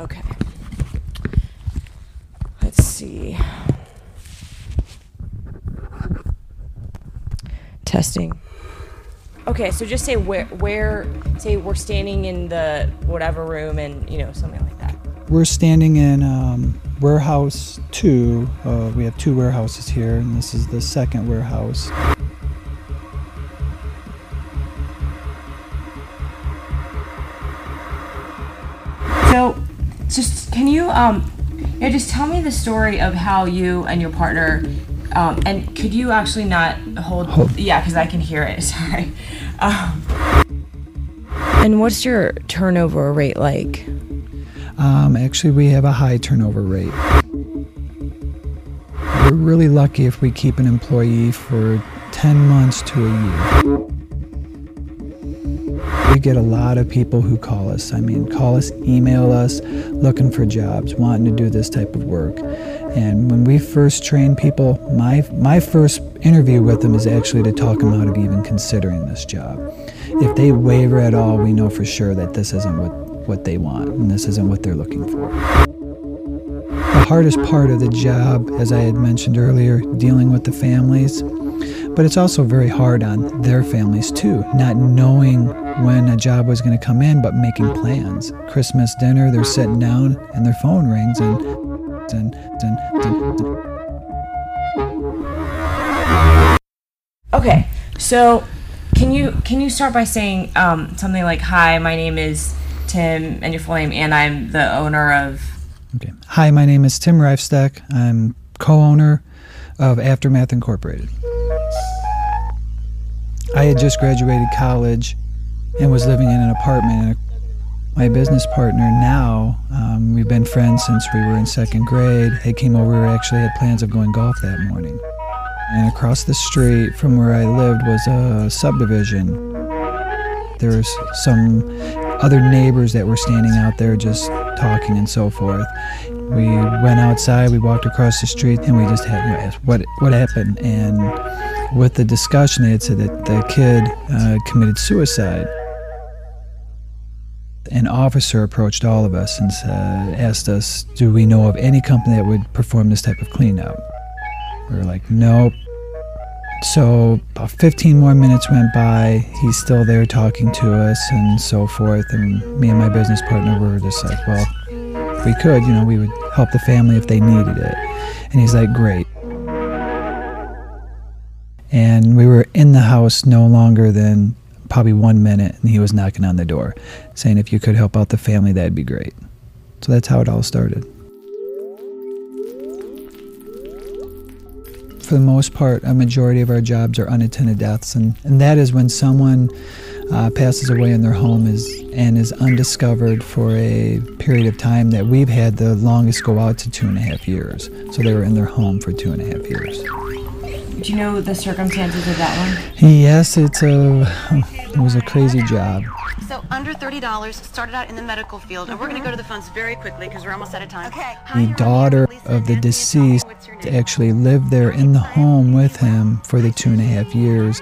Okay. Let's see. Testing. Okay, so just say where where say we're standing in the whatever room and you know something like that. We're standing in um, warehouse two. Uh, we have two warehouses here, and this is the second warehouse. Um, yeah, just tell me the story of how you and your partner, um, and could you actually not hold? Hold. Yeah, because I can hear it. Sorry. Um, and what's your turnover rate like? Um, actually, we have a high turnover rate. We're really lucky if we keep an employee for 10 months to a year. We get a lot of people who call us. I mean, call us, email us, looking for jobs, wanting to do this type of work. And when we first train people, my, my first interview with them is actually to talk them out of even considering this job. If they waver at all, we know for sure that this isn't what, what they want and this isn't what they're looking for. The hardest part of the job, as I had mentioned earlier, dealing with the families, but it's also very hard on their families too, not knowing when a job was going to come in, but making plans. Christmas dinner, they're sitting down and their phone rings and and, and, Okay, so can you can you start by saying um, something like, "Hi, my name is Tim, and your full name, and I'm the owner of." Okay. Hi, my name is Tim Reifstack. I'm co-owner of Aftermath Incorporated. I had just graduated college and was living in an apartment. My business partner now, um, we've been friends since we were in second grade. He came over. We actually had plans of going golf that morning. And across the street from where I lived was a subdivision. There was some other neighbors that were standing out there just talking and so forth. We went outside, we walked across the street, and we just had you know, what what happened. And with the discussion, they had said that the kid uh, committed suicide. An officer approached all of us and uh, asked us, "Do we know of any company that would perform this type of cleanup?" We were like, "Nope." So about 15 more minutes went by. He's still there talking to us and so forth. And me and my business partner were just like, well, if we could, you know, we would help the family if they needed it. And he's like, great. And we were in the house no longer than probably one minute, and he was knocking on the door saying, if you could help out the family, that'd be great. So that's how it all started. for the most part, a majority of our jobs are unattended deaths, and, and that is when someone uh, passes away in their home is and is undiscovered for a period of time that we've had the longest go out to two and a half years. So they were in their home for two and a half years. Do you know the circumstances of that one? Yes, it's a it was a crazy job. So under $30 started out in the medical field, and we're going to go to the phones very quickly because we're almost out of time. Okay. The daughter of the deceased actually lived there in the home with him for the two and a half years.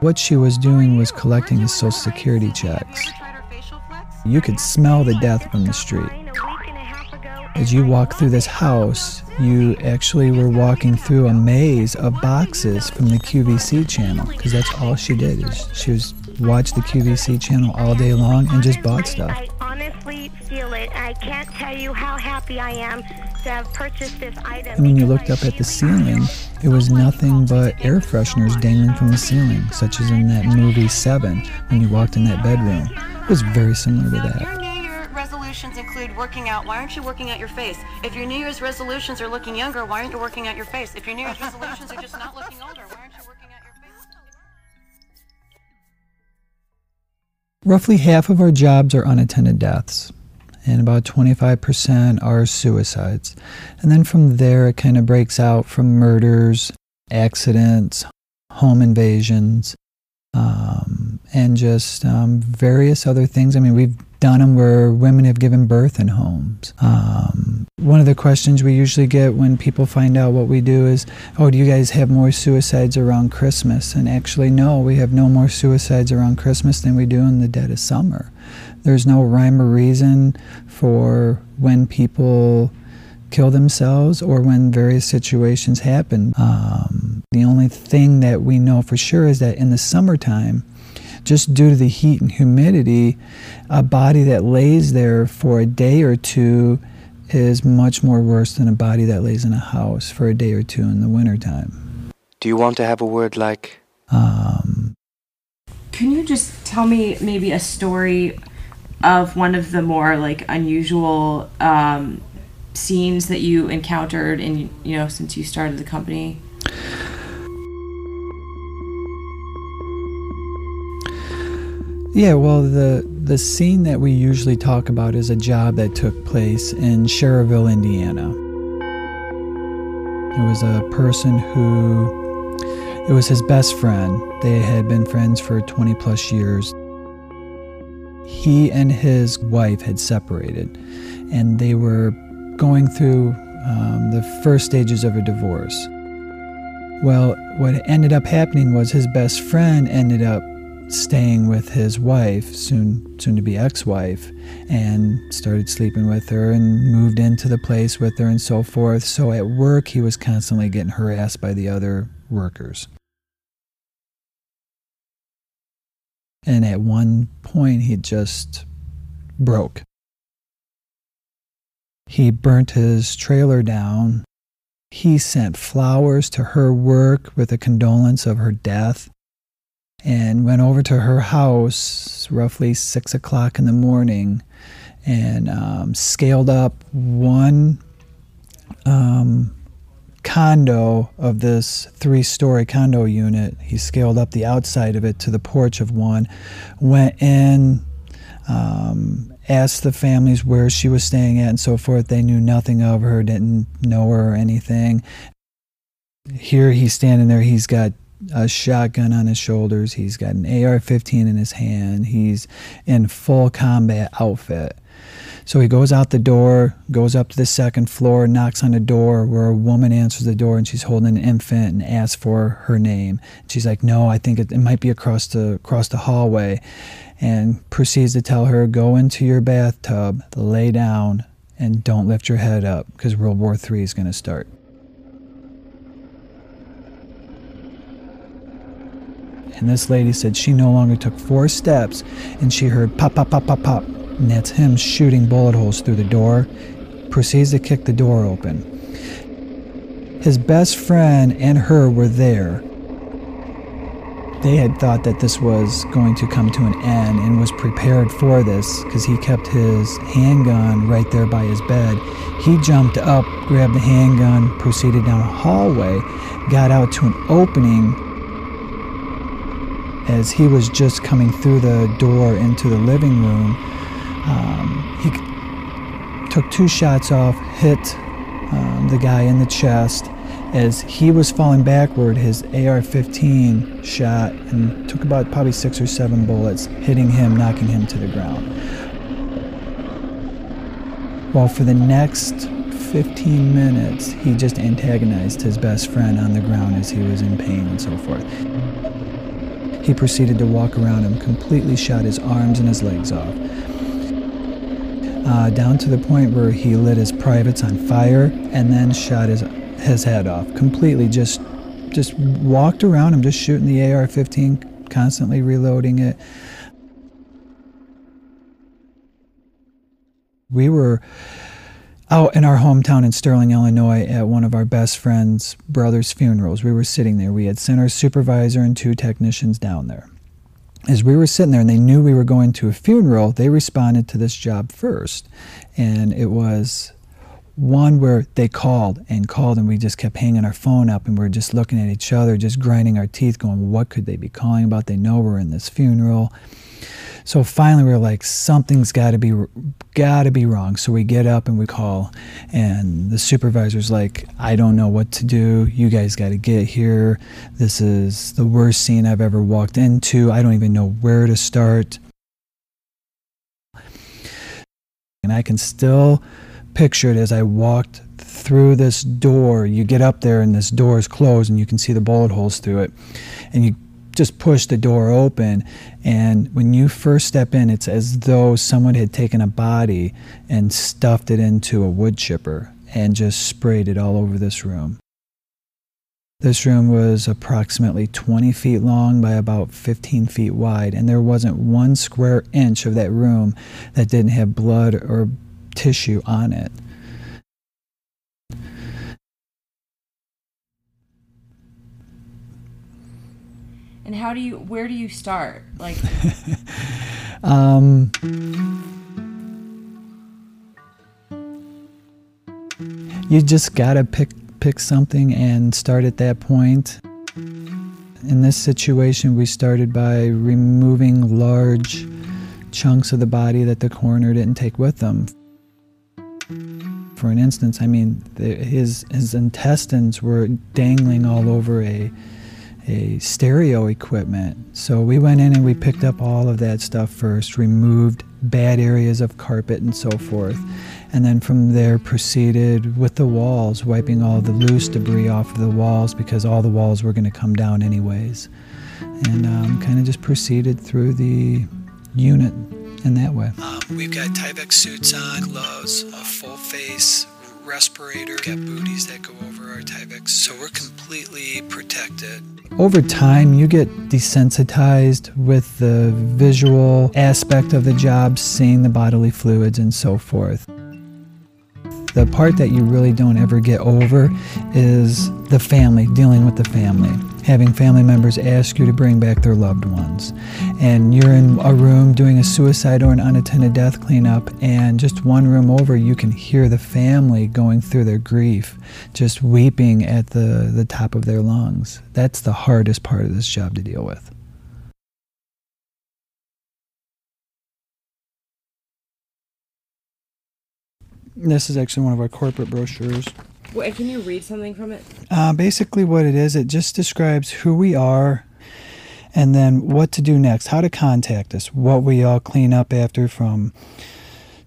What she was doing was collecting his social security checks. You could smell the death from the street. As you walk through this house, you actually were walking through a maze of boxes from the QVC channel because that's all she did is she was watch the QVC channel all day long and just bought stuff. I honestly feel it. I can't tell you how happy I am to have purchased this item. And when you looked up at the ceiling, it was nothing but air fresheners dangling from the ceiling, such as in that movie Seven when you walked in that bedroom. It was very similar to that. Resolutions include working out. Why aren't you working out your face? If your New Year's resolutions are looking younger, why aren't you working out your face? If your New Year's resolutions are just not looking older, why aren't you working out your face? Roughly half of our jobs are unattended deaths, and about 25% are suicides. And then from there, it kind of breaks out from murders, accidents, home invasions, um, and just um, various other things. I mean, we've done them where women have given birth in homes. Um, one of the questions we usually get when people find out what we do is, "Oh, do you guys have more suicides around Christmas?" And actually, no, we have no more suicides around Christmas than we do in the dead of summer. There's no rhyme or reason for when people kill themselves or when various situations happen. Um, the only thing that we know for sure is that in the summertime, just due to the heat and humidity, a body that lays there for a day or two is much more worse than a body that lays in a house for a day or two in the wintertime. Do you want to have a word like? Um, Can you just tell me maybe a story of one of the more like unusual um, scenes that you encountered in you know since you started the company? Yeah, well, the the scene that we usually talk about is a job that took place in Schererville, Indiana. It was a person who it was his best friend. They had been friends for 20 plus years. He and his wife had separated, and they were going through um, the first stages of a divorce. Well, what ended up happening was his best friend ended up staying with his wife, soon soon to be ex-wife, and started sleeping with her and moved into the place with her and so forth. So at work he was constantly getting harassed by the other workers. And at one point he just broke. He burnt his trailer down. He sent flowers to her work with a condolence of her death and went over to her house roughly six o'clock in the morning and um, scaled up one um, condo of this three story condo unit. He scaled up the outside of it to the porch of one, went in, um, asked the families where she was staying at and so forth. They knew nothing of her, didn't know her or anything. Here he's standing there, he's got a shotgun on his shoulders. He's got an AR 15 in his hand. He's in full combat outfit. So he goes out the door, goes up to the second floor, knocks on a door where a woman answers the door and she's holding an infant and asks for her name. She's like, No, I think it, it might be across the, across the hallway. And proceeds to tell her, Go into your bathtub, lay down, and don't lift your head up because World War III is going to start. And this lady said she no longer took four steps and she heard pop, pop, pop, pop, pop. And that's him shooting bullet holes through the door. Proceeds to kick the door open. His best friend and her were there. They had thought that this was going to come to an end and was prepared for this because he kept his handgun right there by his bed. He jumped up, grabbed the handgun, proceeded down a hallway, got out to an opening as he was just coming through the door into the living room, um, he took two shots off, hit um, the guy in the chest. As he was falling backward, his AR 15 shot and took about probably six or seven bullets, hitting him, knocking him to the ground. While for the next 15 minutes, he just antagonized his best friend on the ground as he was in pain and so forth. He proceeded to walk around him, completely shot his arms and his legs off. Uh, down to the point where he lit his privates on fire and then shot his his head off. Completely just just walked around him, just shooting the AR-15, constantly reloading it. We were out in our hometown in Sterling, Illinois, at one of our best friend's brother's funerals. We were sitting there. We had sent our supervisor and two technicians down there. As we were sitting there and they knew we were going to a funeral, they responded to this job first. And it was one where they called and called, and we just kept hanging our phone up and we are just looking at each other, just grinding our teeth, going, What could they be calling about? They know we're in this funeral. So finally, we are like, something's got to be got to be wrong. So we get up and we call, and the supervisor's like, I don't know what to do. You guys got to get here. This is the worst scene I've ever walked into. I don't even know where to start. And I can still picture it as I walked through this door. You get up there and this door is closed and you can see the bullet holes through it. And you just push the door open. And when you first step in, it's as though someone had taken a body and stuffed it into a wood chipper and just sprayed it all over this room. This room was approximately 20 feet long by about 15 feet wide, and there wasn't one square inch of that room that didn't have blood or tissue on it. And how do you? Where do you start? Like, Um, you just gotta pick pick something and start at that point. In this situation, we started by removing large chunks of the body that the coroner didn't take with them. For an instance, I mean, the, his his intestines were dangling all over a a stereo equipment. So we went in and we picked up all of that stuff first, removed bad areas of carpet and so forth. And then from there proceeded with the walls, wiping all the loose debris off of the walls because all the walls were going to come down anyways. And um, kind of just proceeded through the unit in that way. Um, we've got Tyvek suits on, gloves, a full face respirator, we've got booties that go over our Tyvek, so we're completely protected. Over time, you get desensitized with the visual aspect of the job, seeing the bodily fluids and so forth. The part that you really don't ever get over is the family, dealing with the family. Having family members ask you to bring back their loved ones. And you're in a room doing a suicide or an unattended death cleanup, and just one room over, you can hear the family going through their grief, just weeping at the, the top of their lungs. That's the hardest part of this job to deal with. This is actually one of our corporate brochures. Wait, can you read something from it? Uh, basically, what it is, it just describes who we are and then what to do next, how to contact us, what we all clean up after from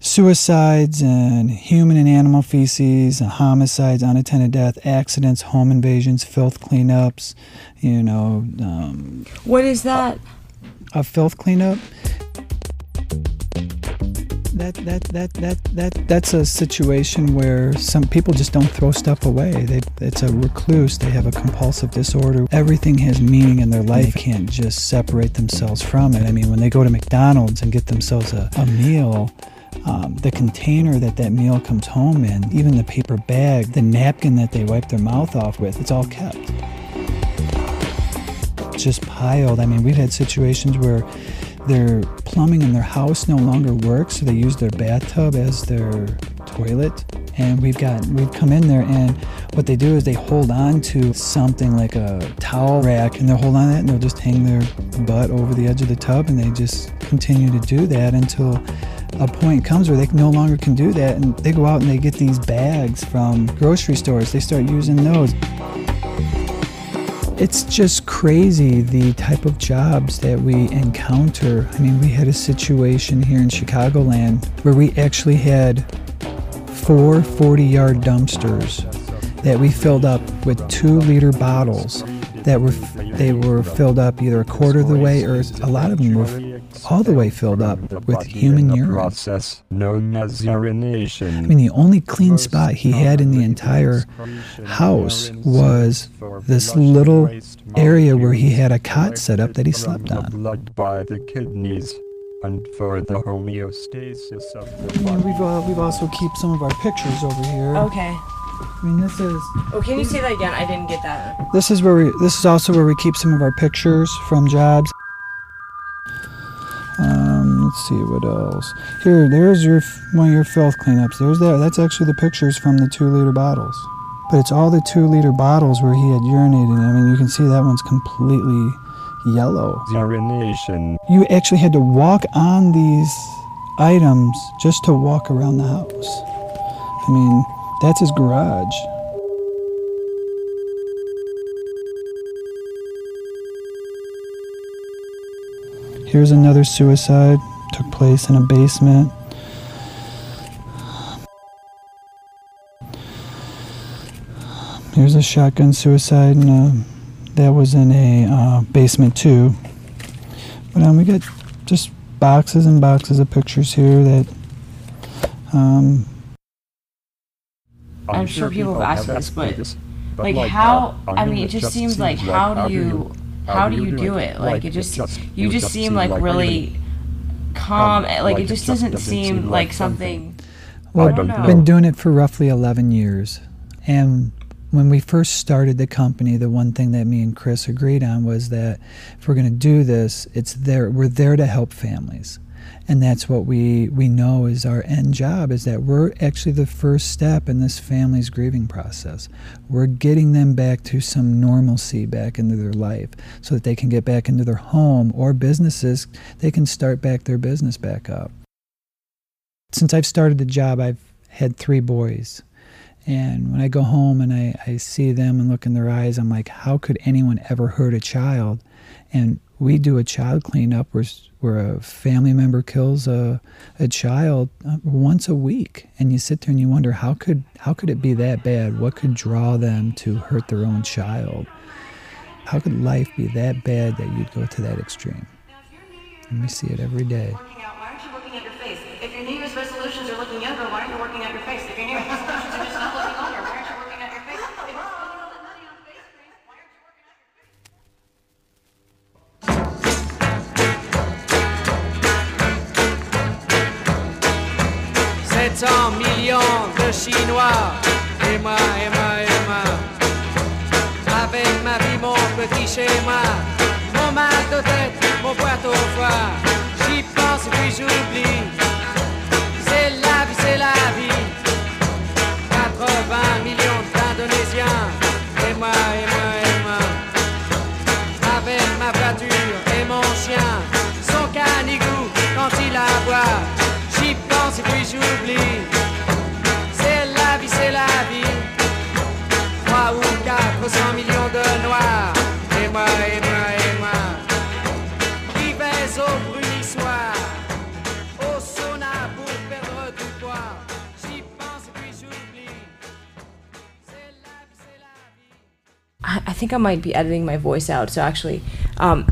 suicides and human and animal feces, and homicides, unattended death, accidents, home invasions, filth cleanups, you know, um, What is that? a filth cleanup. That, that, that, that, that, that's a situation where some people just don't throw stuff away. They, it's a recluse. They have a compulsive disorder. Everything has meaning in their life. They can't just separate themselves from it. I mean, when they go to McDonald's and get themselves a, a meal, um, the container that that meal comes home in, even the paper bag, the napkin that they wipe their mouth off with, it's all kept just piled. I mean, we've had situations where their plumbing in their house no longer works, so they use their bathtub as their toilet. And we've got we've come in there, and what they do is they hold on to something like a towel rack, and they'll hold on to that, and they'll just hang their butt over the edge of the tub, and they just continue to do that until a point comes where they no longer can do that, and they go out and they get these bags from grocery stores. They start using those. It's just crazy the type of jobs that we encounter. I mean, we had a situation here in Chicagoland where we actually had four 40 yard dumpsters that we filled up with two liter bottles that were they were filled up either a quarter of the way or a lot of them were all the way filled up with human urine. process known as urination. I mean, the only clean spot he had in the entire house was this little area where he had a cot set up that he slept From the on. Blood by the kidneys, and for the homeostasis of the And body. we've, uh, we've also keep some of our pictures over here. Okay. I mean, this is Oh, can you say that again? I didn't get that. this is where we this is also where we keep some of our pictures from jobs. Um, let's see what else. Here, there's your one of your filth cleanups. There's that. That's actually the pictures from the two liter bottles. But it's all the two liter bottles where he had urinated. I mean, you can see that one's completely yellow. Urination. You actually had to walk on these items just to walk around the house. I mean, that's his garage. Here's another suicide, took place in a basement. Here's a shotgun suicide, and uh, that was in a uh, basement too. But um, we got just boxes and boxes of pictures here that. Um, I'm, sure people have asked this, but, but like, like, how? I mean, it just seems, like how do you? How do you do it like it just you just seem like really calm um, like it just doesn't seem like something Well, I don't I've know. been doing it for roughly 11 years. And when we first started the company, the one thing that me and Chris agreed on was that if we're going to do this, it's there we're there to help families. And that's what we we know is our end job is that we're actually the first step in this family's grieving process. We're getting them back to some normalcy back into their life so that they can get back into their home or businesses, they can start back their business back up since I've started the job, I've had three boys. And when I go home and I, I see them and look in their eyes, I'm like, how could anyone ever hurt a child? And we do a child cleanup where, where a family member kills a, a child uh, once a week. And you sit there and you wonder, how could, how could it be that bad? What could draw them to hurt their own child? How could life be that bad that you'd go to that extreme? And we see it every day. De Chinois. Et moi, et moi, et moi. Avec ma vie, mon petit schéma. Mon mal de tête, mon boîte au foie. J'y pense puis j'oublie. C'est la vie, c'est la vie. 80 millions d'Indonésiens. Et moi, et moi, et moi. Avec ma voiture think I might be editing my voice out. So actually, um,